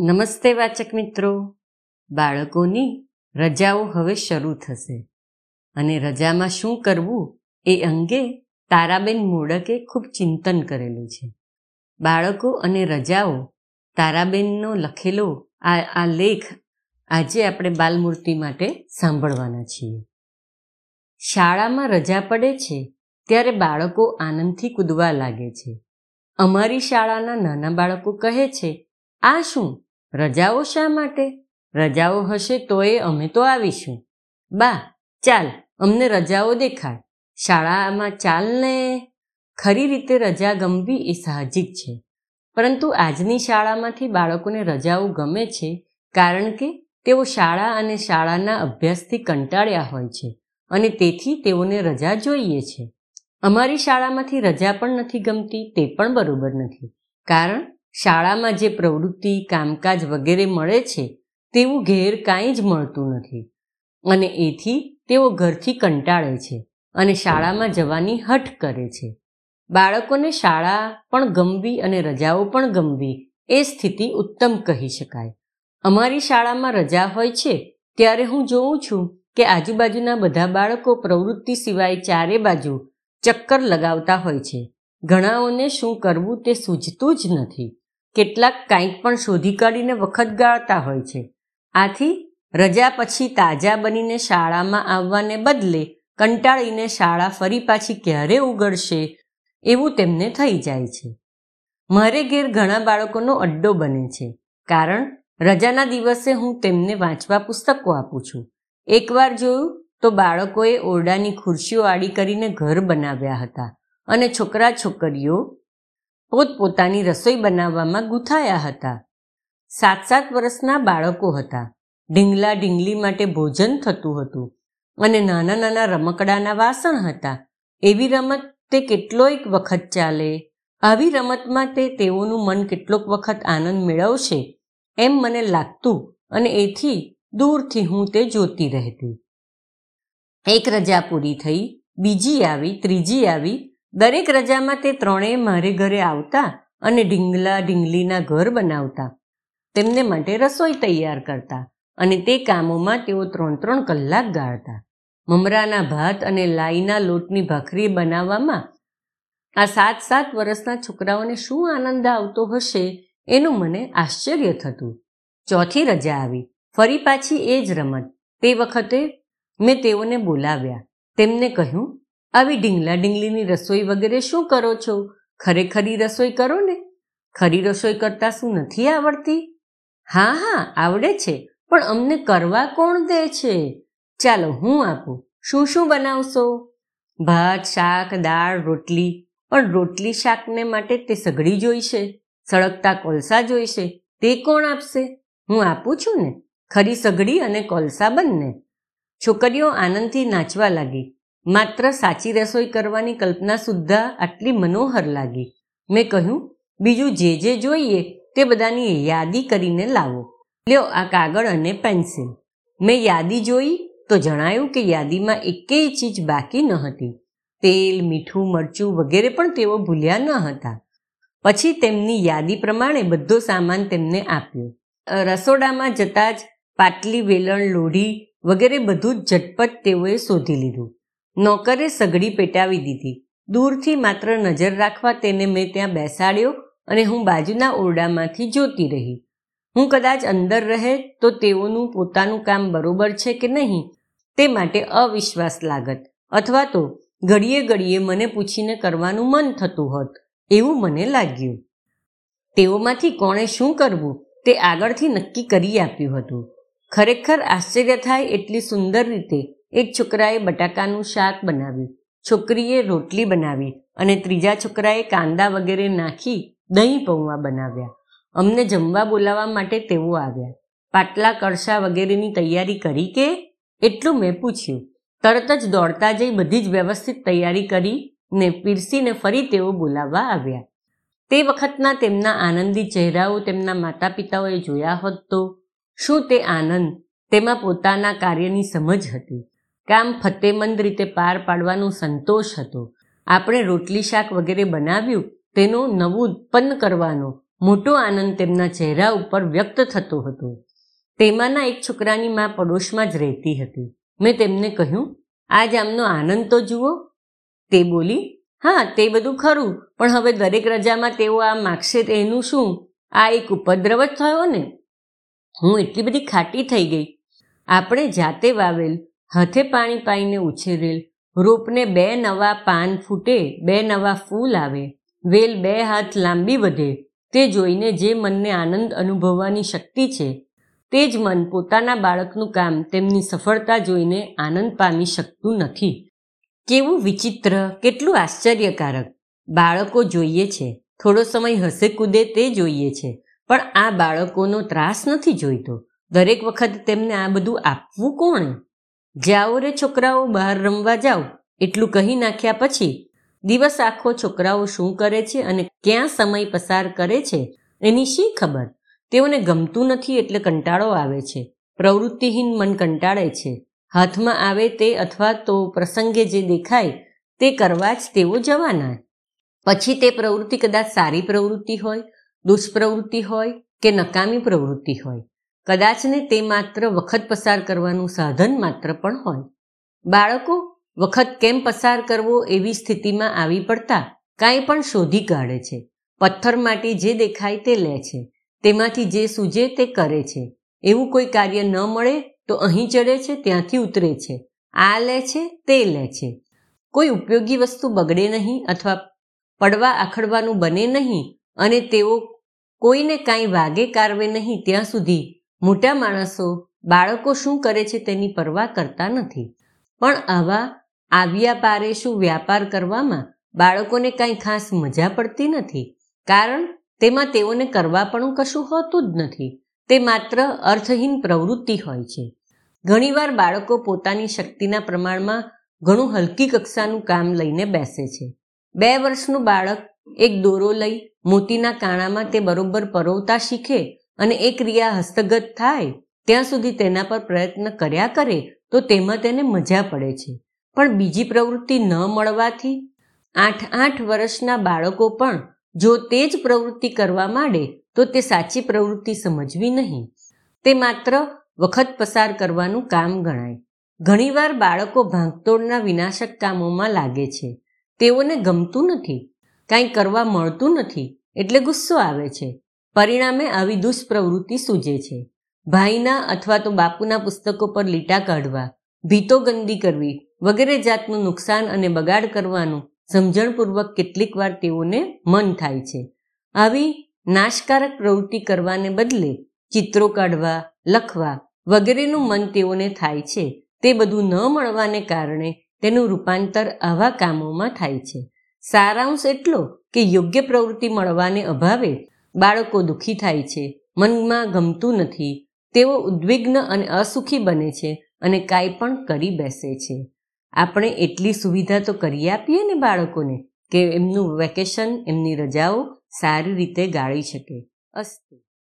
નમસ્તે વાચક મિત્રો. બાળકોની રજાઓ હવે શરૂ થશે. અને રજામાં શું કરવું એ અંગે તારાબેન મોડકે ખૂબ ચિંતન કરેલું છે. બાળકો અને રજાઓ, તારાબેનનો લખેલો આ આ લેખ આજે આપણે બાલમૂર્તિ માટે સાંભળવાના છીએ. શાળામાં રજા પડે છે ત્યારે બાળકો આનંદથી કૂદવા લાગે છે. અમારી શાળાના નાના બાળકો કહે છે, આ શું? રજાઓ શા માટે? રજાઓ હશે તોય અમે તો આવીશું. બા, ચાલ, અમને રજાઓ દેખાડ. શાળામાં ચાલ ને. ખરી રીતે રજા ગમવી એ સાહજિક છે. પરંતુ આજની શાળામાંથી બાળકોને રજાઓ ગમે છે કારણ કે તેઓ શાળા અને શાળાના અભ્યાસથી કંટાળ્યા હોય છે અને તેથી તેઓને રજા જોઈએ છે. અમારી શાળામાંથી રજા પણ નથી ગમતી, તે પણ બરોબર નથી. કારણ શાળામાં જે પ્રવૃત્તિ, કામકાજ વગેરે મળે છે, તેવું ઘેર કાંઈ જ મળતું નથી. અને એથી તેઓ ઘરથી કંટાળે છે અને શાળામાં જવાની હઠ કરે છે. બાળકોને શાળા પણ ગમવી અને રજાઓ પણ ગમવી એ સ્થિતિ ઉત્તમ કહી શકાય. અમારી શાળામાં રજા હોય છે, ત્યારે હું જોઉં છું કે આજુબાજુના બધા બાળકો પ્રવૃત્તિ સિવાય ચારે બાજુ ચક્કર લગાવતા હોય છે. ઘણાઓને શું કરવું તે સૂઝતું જ નથી. કેટલાક કાંઈક પણ શોધી કાઢીને વખત ગાળતા હોય છે. આથી રજા પછી તાજા બનીને શાળામાં આવવાને બદલે કંટાળીને શાળા ફરી પાછી ક્યારે ઉગડશે એવું તેમને થઈ જાય છે. મારે ઘેર ઘણા બાળકોનો અડ્ડો બને છે. કારણ રજાના દિવસે હું તેમને વાંચવા પુસ્તકો આપું છું. એકવાર જોયું તો બાળકોએ ઓરડાની ખુરશીઓ આડી કરીને ઘર બનાવ્યા હતા. અને છોકરા છોકરીઓ પોતપોતાની રસોઈ બનાવવામાં ગૂંથાયા હતા. સાત સાત વર્ષના બાળકો હતા. ઢીંગલા ઢીંગલી માટે ભોજન થતું હતું અને નાના નાના રમકડાના વાસણ હતા. એવી રમત તે કેટલોય વખત ચાલે, આવી રમતમાં તે તેઓનું મન કેટલોક વખત આનંદ મેળવશે એમ મને લાગતું અને એથી દૂરથી હું તે જોતી રહેતી. એક રજા પૂરી થઈ, બીજી આવી, ત્રીજી આવી દરેક રજામાં તે ત્રણેય મારે ઘરે આવતા અને ઢીંગલા ઢીંગલીના ઘર બનાવતા. તેમને માટે રસોઈ તૈયાર કરતા અને તે કામોમાં તેઓ ત્રણ ત્રણ કલાક ગાળતા. મમરાના ભાત અને લાઈના લોટની ભાખરી બનાવવામાં આ સાત સાત વર્ષના છોકરાઓને શું આનંદ આવતો હશે એનું મને આશ્ચર્ય થતું. ચોથી રજા આવી. ફરી પાછી એ જ રમત. તે વખતે મેં તેઓને બોલાવ્યા. તેમને કહ્યું આવી ઢીંગલા ઢીંગલીની રસોઈ વગેરે શું કરો છો? ખરેખરી રસોઈ કરો ને? ખરી રસોઈ કરતા શું નથી આવડતી? હા હા, આવડે છે, પણ અમને કરવા કોણ દે છે? ચાલો હું આપું, શું શું બનાવશો? ભાત, શાક, દાળ, રોટલી, પણ રોટલી શાકને માટે તે સઘળી જોઈશે, સળગતા કોલસા જોઈશે, તે કોણ આપશે? હું આપું છું ને, ખરી સઘળી અને કોલસા બંને. છોકરીઓ આનંદથી નાચવા લાગી. માત્ર સાચી રસોઈ કરવાની કલ્પના સુદ્ધા આટલી મનોહર લાગી. મેં કહ્યું, બીજું જે જે જોઈએ તે બધાની યાદી કરીને લાવો. લ્યો આ કાગળ અને પેન્સિલ. મેં યાદી જોઈ તો જણાયું કે યાદીમાં એકેય ચીજ બાકી ન હતી. તેલ, મીઠું, મરચું વગેરે પણ તેઓ ભૂલ્યા ન હતા. પછી તેમની યાદી પ્રમાણે બધો સામાન તેમને આપ્યો. રસોડામાં જતાં જ પાટલી, વેલણ, લોઢી વગેરે બધું જ ઝટપટ તેઓએ શોધી લીધું. નોકરે સઘળી પેટાવી દીધી. દૂરથી માત્ર નજર રાખવા તેને મેં ત્યાં બેસાડ્યો અને હું બાજુના ઓરડામાંથી જોતી રહી. હું કદાચ અંદર રહે તો તેઓનું પોતાનું કામ બરોબર છે કે નહીં, તે માટે અવિશ્વાસ લાગત. અથવા તો ઘડીએ ઘડીએ મને પૂછીને કરવાનું મન થતું હોત. એવું મને લાગ્યું. તેઓમાંથી કોણે શું કરવું, તે આગળથી નક્કી કરી આપ્યું હતું. ખરેખર આશ્ચર્ય થાય એટલી સુંદર રીતે એક છોકરાએ બટાકાનું શાક બનાવ્યું. છોકરીએ રોટલી બનાવી અને ત્રીજા છોકરાએ કાંદા વગેરે નાખી દહીં પૌવા બનાવ્યા. અમને જમવા બોલાવવા માટે તેઓ આવ્યા. પાટલા કળશા વગેરેની તૈયારી કરી કે એટલું મેં પૂછ્યું. તરત જ દોડતા જઈ બધી જ વ્યવસ્થિત તૈયારી કરી ને પીરસીને ફરી તેઓ બોલાવવા આવ્યા. તે વખતના તેમના આનંદી ચહેરાઓ તેમના માતા પિતાઓએ જોયા હોત તો શું તે આનંદ તેમાં પોતાના કાર્યની સમજ હતી? કામ ફતેમંદ રીતે પાર પાડવાનો સંતોષ હતો. આપણે રોટલી શાક વગેરે બનાવ્યું, તેનું નવું ઉત્પન્ન કરવાનો, મોટો આનંદ તેમના ચહેરા ઉપર વ્યક્ત થતો હતો. તેમાંના એક છોકરાની મા પડોશમાં જ રહેતી હતી. મેં તેમને કહ્યું, આજ આમનો આનંદ તો જુઓ. તે બોલી, હા, તે બધું ખરું, પણ હવે દરેક રજામાં તેઓ આ માગશે તેનું શું? આ એક ઉપદ્રવ જ થયો ને? હું એટલી બધી ખાટી થઈ ગઈ. આપણે જાતે વાવેલ હાથે પાણી પાઈને ઉછેરેલ રોપને બે નવા પાન ફૂટે, બે નવા ફૂલ આવે, વેલ બે હાથ લાંબી વધે, તે જોઈને જે મનને આનંદ અનુભવવાની શક્તિ છે, તે જ મન પોતાના બાળકનું કામ તેમની સફળતા જોઈને આનંદ પામી શકતું નથી. કેવું વિચિત્ર, કેટલું આશ્ચર્યકારક. બાળકો જોઈએ છે, થોડો સમય હસે કૂદે તે જોઈએ છે, પણ આ બાળકોનો ત્રાસ નથી જોઈતો. દરેક વખત તેમને આ બધું આપવું કોણે? જાઓ રે છોકરાઓ બહાર રમવા જાઓ, એટલું કહી નાખ્યા પછી, દિવસ આખો છોકરાઓ શું કરે છે અને ક્યાં સમય પસાર કરે છે, એની શી ખબર? તેઓને ગમતું નથી એટલે કંટાળો આવે છે. પ્રવૃત્તિહીન મન કંટાળે છે. હાથમાં આવે તે અથવા તો પ્રસંગે જે દેખાય, તે કરવા જ તેઓ જવાના. પછી તે પ્રવૃત્તિ કદાચ સારી પ્રવૃત્તિ હોય, દુષ્પ્રવૃત્તિ હોય કે નકામી પ્રવૃત્તિ હોય. કદાચને તે માત્ર વખત પસાર કરવાનું સાધન માત્ર પણ હોય. બાળકો વખત કેમ પસાર કરવો એવી સ્થિતિમાં આવી પડતા કાંઈ પણ શોધી કાઢે છે. પથ્થર માટી જે દેખાય તે લે છે. તેમાંથી જે સૂજે તે કરે છે. એવું કોઈ કાર્ય ન મળે તો અહીં ચડે છે, ત્યાંથી ઉતરે છે. આ લે છે, તે લે છે. કોઈ ઉપયોગી વસ્તુ બગડે નહીં અથવા પડવા આખડવાનું બને નહીં અને તેઓ કોઈને કાંઈ વાગે કારવે નહીં ત્યાં સુધી મોટા માણસો બાળકો શું કરે છે તેની પરવા કરતા નથી. પણ આવા આવ્યા પારે શું વ્યાપાર કરવામાં બાળકોને કાંઈ ખાસ મજા પડતી નથી? કારણ તેમાં તેઓને કરવા પણ કશું હોતું જ નથી. તે માત્ર અર્થહીન પ્રવૃત્તિ હોય છે. ઘણીવાર બાળકો પોતાની શક્તિના પ્રમાણમાં ઘણું હલકી કક્ષાનું કામ લઈને બેસે છે. બે વર્ષનું બાળક એક દોરો લઈ મોતીના કાણામાં તે બરોબર પરોવતા શીખે અને એ ક્રિયા હસ્તગત થાય, ત્યાં સુધી તેના પર પ્રયત્ન કર્યા કરે, તો તેમાં તેને મજા પડે છે. પણ બીજી પ્રવૃત્તિ ન મળવાથી આઠ આઠ વર્ષના બાળકો પણ જો તે જ પ્રવૃત્તિ કરવા માંડે, તો તે સાચી પ્રવૃત્તિ સમજવી નહીં. તે માત્ર વખત પસાર કરવાનું કામ ગણાય. ઘણીવાર બાળકો ભાંગતોડના વિનાશક કામોમાં લાગે છે. તેઓને ગમતું નથી. કાંઈ કરવા મળતું નથી, એટલે ગુસ્સો આવે છે. પરિણામે આવી દુષ્પ્રવૃત્તિ સૂજે છે. ભાઈના અથવા તો બાપુના પુસ્તકો પર લીટા કાઢવા, ભીતો ગંદી કરવી વગેરે જાતનું નુકસાન અને બગાડ કરવાનું સમજણપૂર્વક કેટલીક વાર તેઓને મન થાય છે. આવી નાશકારક પ્રવૃત્તિ કરવાને બદલે ચિત્રો કાઢવા, લખવા વગેરેનું મન તેઓને થાય છે. તે બધું ન મળવાને કારણે તેનું રૂપાંતર આવા કામોમાં થાય છે. સારાંશ એટલો કે યોગ્ય પ્રવૃત્તિ મળવાને અભાવે બાળકો દુઃખી થાય છે, મનમાં ગમતું નથી, તેઓ ઉદ્વિગ્ન અને અસુખી બને છે અને કાંઈ પણ કરી બેસે છે. આપણે એટલી સુવિધા તો કરી આપીએ ને બાળકોને કે એમનું વેકેશન, એમની રજાઓ સારી રીતે ગાળી શકે. અસ્તુ.